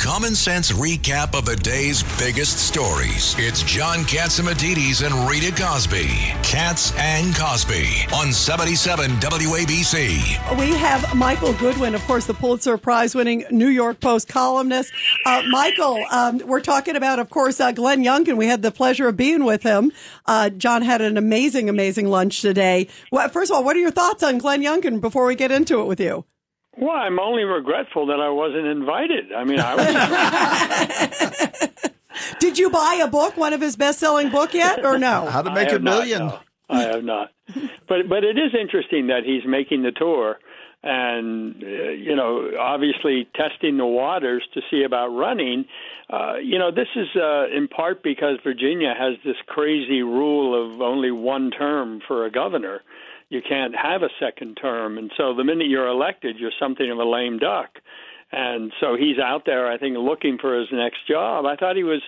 Common sense recap of the day's biggest stories. It's John Catsimatidis and Rita Cosby. Cats and Cosby on 77 WABC. We have Michael Goodwin, of course, the Pulitzer Prize winning New York Post columnist. Uh, Michael, um, we're talking about, of course, uh, Glenn Youngkin. We had the pleasure of being with him. Uh, John had an amazing, amazing lunch today. Well, first of all, what are your thoughts on Glenn Youngkin before we get into it with you? Well, I'm only regretful that I wasn't invited. I mean, I was. Did you buy a book, one of his best-selling book yet, or no? How to make a million? Not, no. I have not. But but it is interesting that he's making the tour, and uh, you know, obviously testing the waters to see about running. Uh, you know, this is uh, in part because Virginia has this crazy rule of only one term for a governor you can't have a second term. And so the minute you're elected, you're something of a lame duck. And so he's out there, I think, looking for his next job. I thought he was,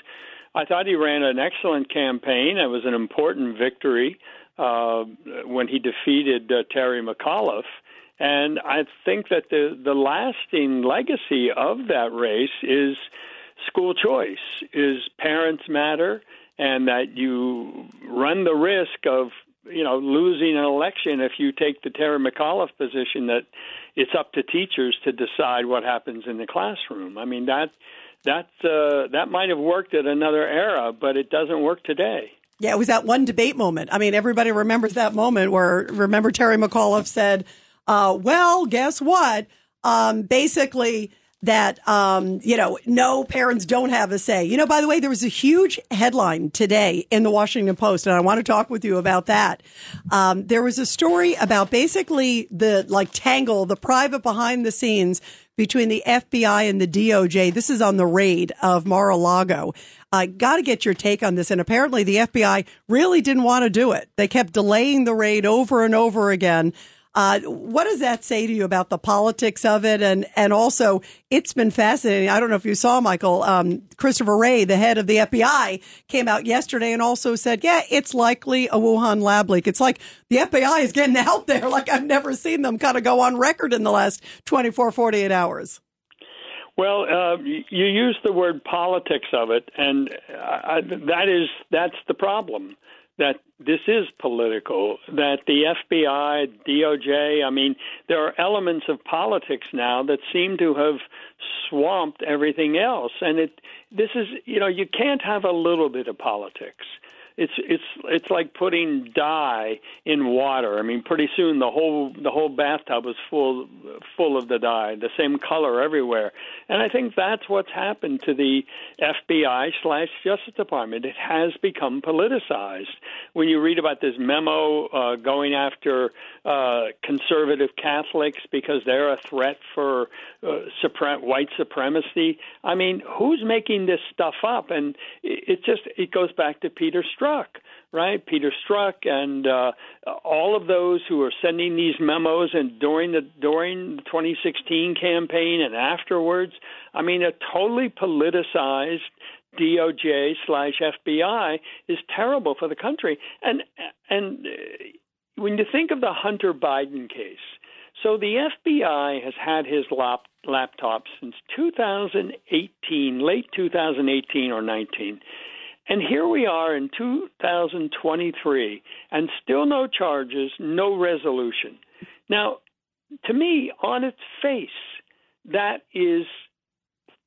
I thought he ran an excellent campaign. It was an important victory uh, when he defeated uh, Terry McAuliffe. And I think that the the lasting legacy of that race is school choice, is parents matter, and that you run the risk of you know, losing an election if you take the Terry McAuliffe position that it's up to teachers to decide what happens in the classroom. I mean that that uh, that might have worked at another era, but it doesn't work today. Yeah, it was that one debate moment. I mean, everybody remembers that moment where remember Terry McAuliffe said, uh, "Well, guess what? Um, basically." That um, you know no parents don't have a say. You know, by the way, there was a huge headline today in the Washington Post, and I want to talk with you about that. Um, there was a story about basically the like tangle, the private behind the scenes between the FBI and the DOJ. This is on the raid of Mar-a-Lago. I got to get your take on this. And apparently, the FBI really didn't want to do it. They kept delaying the raid over and over again. Uh, what does that say to you about the politics of it? And, and also, it's been fascinating. I don't know if you saw, Michael, um, Christopher Wray, the head of the FBI, came out yesterday and also said, yeah, it's likely a Wuhan lab leak. It's like the FBI is getting out there like I've never seen them kind of go on record in the last 24, 48 hours. Well, uh, you use the word politics of it, and uh, that is that's the problem that this is political, that the FBI, DOJ, I mean, there are elements of politics now that seem to have swamped everything else. And it this is, you know, you can't have a little bit of politics it's it's it's like putting dye in water. I mean, pretty soon the whole the whole bathtub is full full of the dye, the same color everywhere. And I think that's what's happened to the FBI slash Justice Department. It has become politicized. When you read about this memo uh, going after uh, conservative Catholics because they're a threat for uh, supre- white supremacy, I mean, who's making this stuff up? And it, it just it goes back to Peter. Strzok Strzok, right? Peter Strzok and uh, all of those who are sending these memos and during the during the 2016 campaign and afterwards. I mean, a totally politicized DOJ slash FBI is terrible for the country. And and uh, when you think of the Hunter Biden case, so the FBI has had his lap, laptop since 2018, late 2018 or 19. And here we are in 2023, and still no charges, no resolution. Now, to me, on its face, that is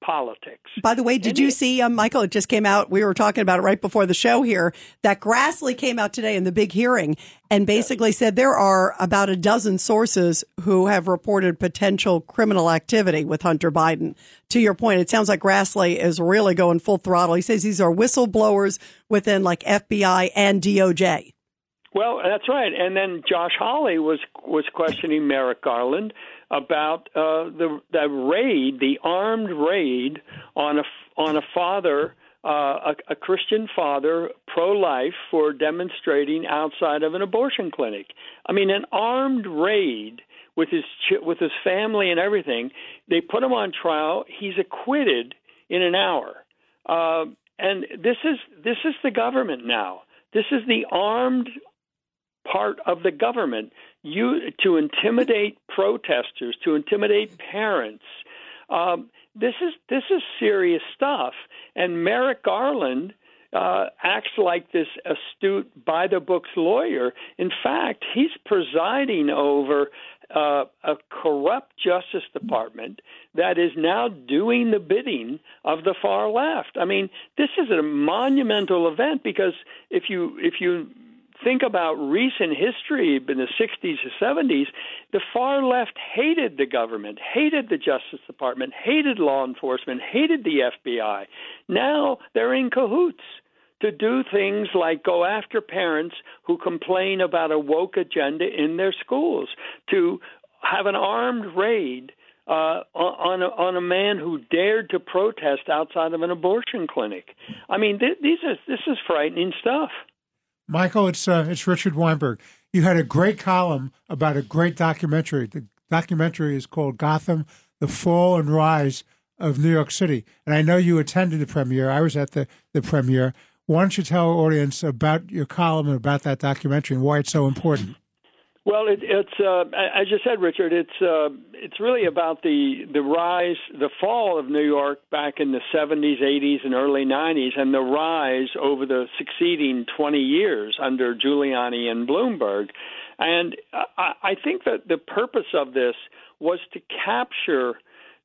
politics. By the way, did and you it, see, um, Michael, it just came out, we were talking about it right before the show here, that Grassley came out today in the big hearing and basically said there are about a dozen sources who have reported potential criminal activity with Hunter Biden. To your point, it sounds like Grassley is really going full throttle. He says these are whistleblowers within like FBI and DOJ. Well, that's right. And then Josh Hawley was was questioning Merrick Garland about uh, the the raid, the armed raid on a on a father, uh, a, a Christian father, pro-life, for demonstrating outside of an abortion clinic. I mean, an armed raid with his with his family and everything. They put him on trial. He's acquitted in an hour. Uh, and this is this is the government now. This is the armed part of the government you to intimidate protesters, to intimidate parents. Um, this is this is serious stuff. And Merrick Garland uh, acts like this astute, by the books lawyer. In fact, he's presiding over uh, a corrupt Justice Department that is now doing the bidding of the far left. I mean, this is a monumental event because if you if you think about recent history in the 60s or 70s, the far left hated the government, hated the Justice Department, hated law enforcement, hated the FBI. Now they're in cahoots to do things like go after parents who complain about a woke agenda in their schools, to have an armed raid uh, on a, on a man who dared to protest outside of an abortion clinic. I mean, th- these are this is frightening stuff. Michael, it's uh, it's Richard Weinberg. You had a great column about a great documentary. The documentary is called Gotham: The Fall and Rise of New York City. And I know you attended the premiere. I was at the the premiere. Why don't you tell our audience about your column and about that documentary and why it's so important? Well, it, it's uh, as you said, Richard. It's uh, it's really about the the rise, the fall of New York back in the 70s, 80s, and early 90s, and the rise over the succeeding 20 years under Giuliani and Bloomberg. And I, I think that the purpose of this was to capture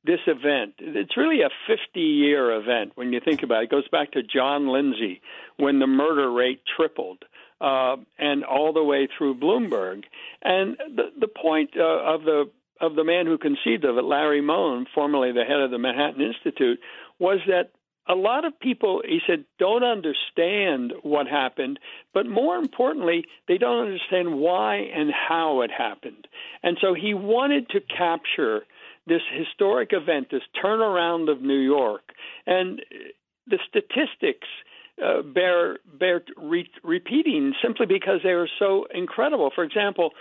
this event. It's really a 50 year event when you think about it. It goes back to John Lindsay when the murder rate tripled. Uh, and all the way through Bloomberg, and the the point uh, of the of the man who conceived of it, Larry Mone, formerly the head of the Manhattan Institute, was that a lot of people, he said, don't understand what happened, but more importantly, they don't understand why and how it happened. And so he wanted to capture this historic event, this turnaround of New York, and the statistics uh, bear bear re- repeating simply because they are so incredible. For example,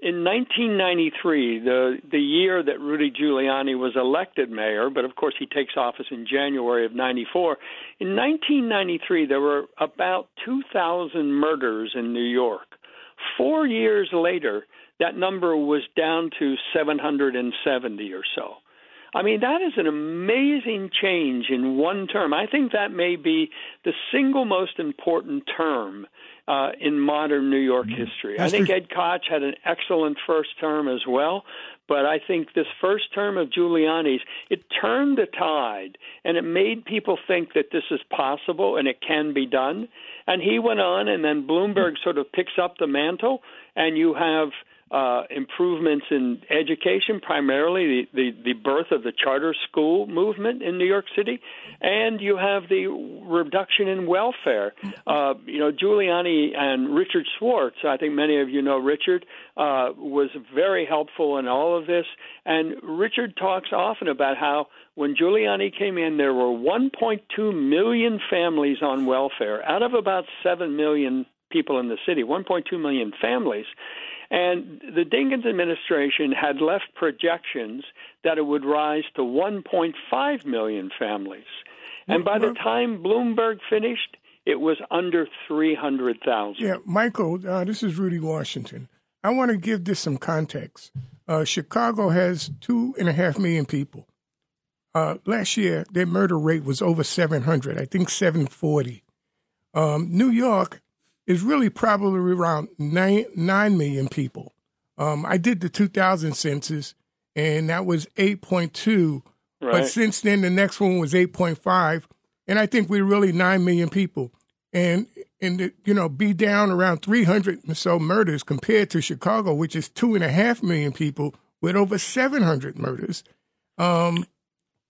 in 1993, the the year that Rudy Giuliani was elected mayor, but of course he takes office in January of 94. In 1993, there were about 2,000 murders in New York. Four years later, that number was down to 770 or so. I mean, that is an amazing change in one term. I think that may be the single most important term uh, in modern New York mm-hmm. history. I think Ed Koch had an excellent first term as well, but I think this first term of Giuliani's it turned the tide and it made people think that this is possible and it can be done. And he went on, and then Bloomberg sort of picks up the mantle, and you have uh, improvements in education, primarily the, the, the birth of the charter school movement in New York City, and you have the reduction in welfare. Uh, you know, Giuliani and Richard Schwartz, I think many of you know Richard, uh, was very helpful in all of this. And Richard talks often about how when Giuliani came in, there were 1.2 million families on welfare out of about 7 million people in the city, 1.2 million families. And the Dinkins administration had left projections that it would rise to 1.5 million families. And by the time Bloomberg finished, it was under 300,000. Yeah, Michael, uh, this is Rudy Washington. I want to give this some context. Uh, Chicago has two and a half million people. Uh, last year, their murder rate was over 700, I think 740. Um, New York is really probably around nine, 9 million people. Um, I did the 2000 census, and that was 8.2. Right. But since then, the next one was 8.5. And I think we're really 9 million people. And, and you know, be down around 300 or so murders compared to Chicago, which is 2.5 million people with over 700 murders. Um,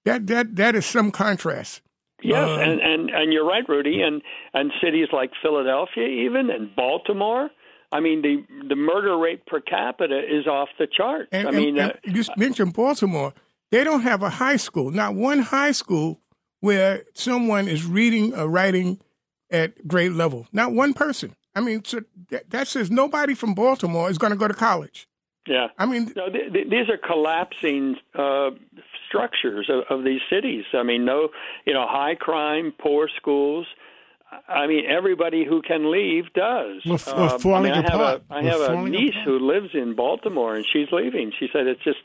that, that, that is some contrast. Yes, um, and, and and you're right, Rudy, and and cities like Philadelphia, even and Baltimore, I mean, the the murder rate per capita is off the charts. And, I mean, and, uh, you mentioned Baltimore. They don't have a high school, not one high school where someone is reading or writing at grade level. Not one person. I mean, so that, that says nobody from Baltimore is going to go to college. yeah. I mean, No, th- th- these are collapsing uh, structures of, of these cities. I mean, no, you know, high crime, poor schools. I mean, everybody who can leave does. We're f- we're Um, falling I mean, I have apart. a, I We're have a niece apart. who lives in Baltimore, and she's leaving. She said it's just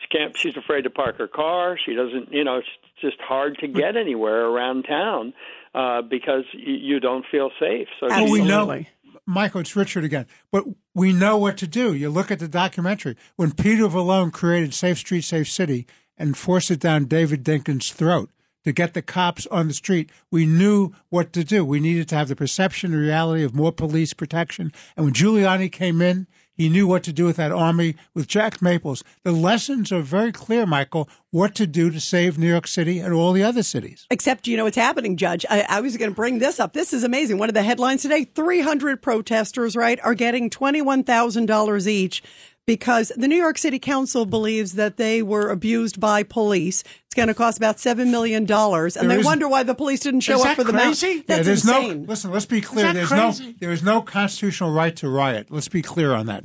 she can't. She's afraid to park her car. She doesn't. You know, it's just hard to get anywhere around town uh, because you, you don't feel safe. So Well, we know, Absolutely. Michael, it's Richard again, but we know what to do. You look at the documentary. When Peter Vallone created Safe Street, Safe City and force it down David Dinkins' throat to get the cops on the street, we knew what to do. We needed to have the perception and reality of more police protection. And when Giuliani came in, he knew what to do with that army with Jack Maples. The lessons are very clear, Michael, what to do to save New York City and all the other cities. Except, you know what's happening, Judge. I, I was going to bring this up. This is amazing. One of the headlines today 300 protesters, right, are getting $21,000 each because the New York City Council believes that they were abused by police. It's going to cost about $7 million. And There they is- wonder why the police didn't show Is up that for the crazy? mount. Yeah, That's there's insane. no listen. Let's be clear. There's crazy? no there is no constitutional right to riot. Let's be clear on that.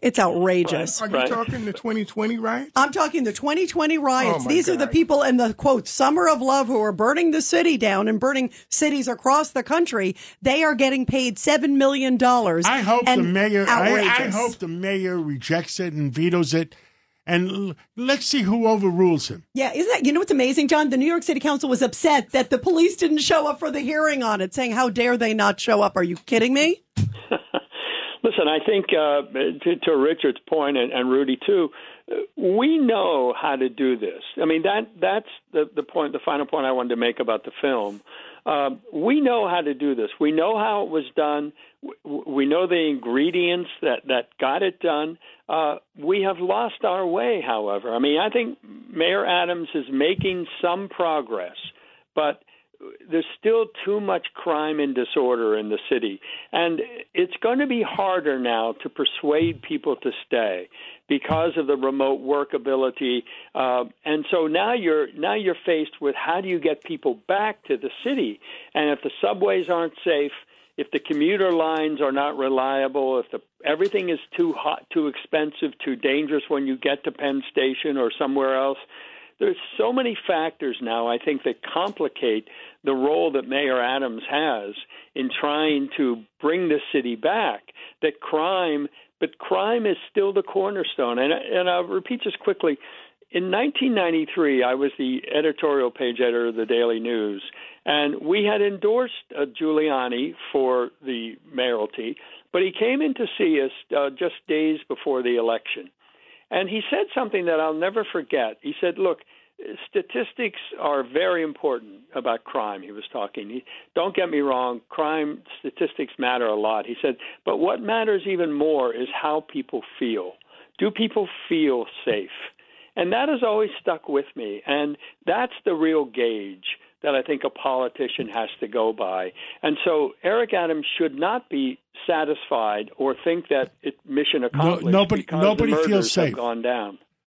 It's outrageous. are you Right. talking the 2020 riots? I'm talking the 2020 riots. Oh, my These are the people in the quote summer of love who are burning the city down and burning cities across the country. They are getting paid seven million dollars. I hope the mayor. I, I hope the mayor rejects it and vetoes it, and let's see who overrules him. Yeah, isn't that you know what's amazing, John? The New York City Council was upset that the police didn't show up for the hearing on it, saying, "How dare they not show up? Are you kidding me?" Listen, I think uh, to, to Richard's point and, and Rudy too, we know how to do this. I mean that that's the the point, the final point I wanted to make about the film. Um, we know how to do this. We know how it was done. We know the ingredients that that got it done. Uh, we have lost our way, however. I mean, I think Mayor Adams is making some progress, but there's still too much crime and disorder in the city, and it's going to be harder now to persuade people to stay because of the remote workability. Uh, and so now you're now you're faced with how do you get people back to the city? And if the subways aren't safe, if the commuter lines are not reliable, if the everything is too hot, too expensive, too dangerous when you get to Penn Station or somewhere else, there's so many factors now, I think, that complicate the role that Mayor Adams has in trying to bring the city back. That crime, but crime is still the cornerstone. And, and I'll repeat this quickly. In 1993, I was the editorial page editor of the Daily News, and we had endorsed uh, Giuliani for the mayoralty, but he came in to see us uh, just days before the election. And he said something that I'll never forget. He said, Look, statistics are very important about crime. He was talking. He, don't get me wrong, crime statistics matter a lot. He said, but what matters even more is how people feel. Do people feel safe? And that has always stuck with me. And that's the real gauge that I think a politician has to go by. And so Eric Adams should not be satisfied or think that it mission accomplished nobody- because nobody the feels safe. gone down.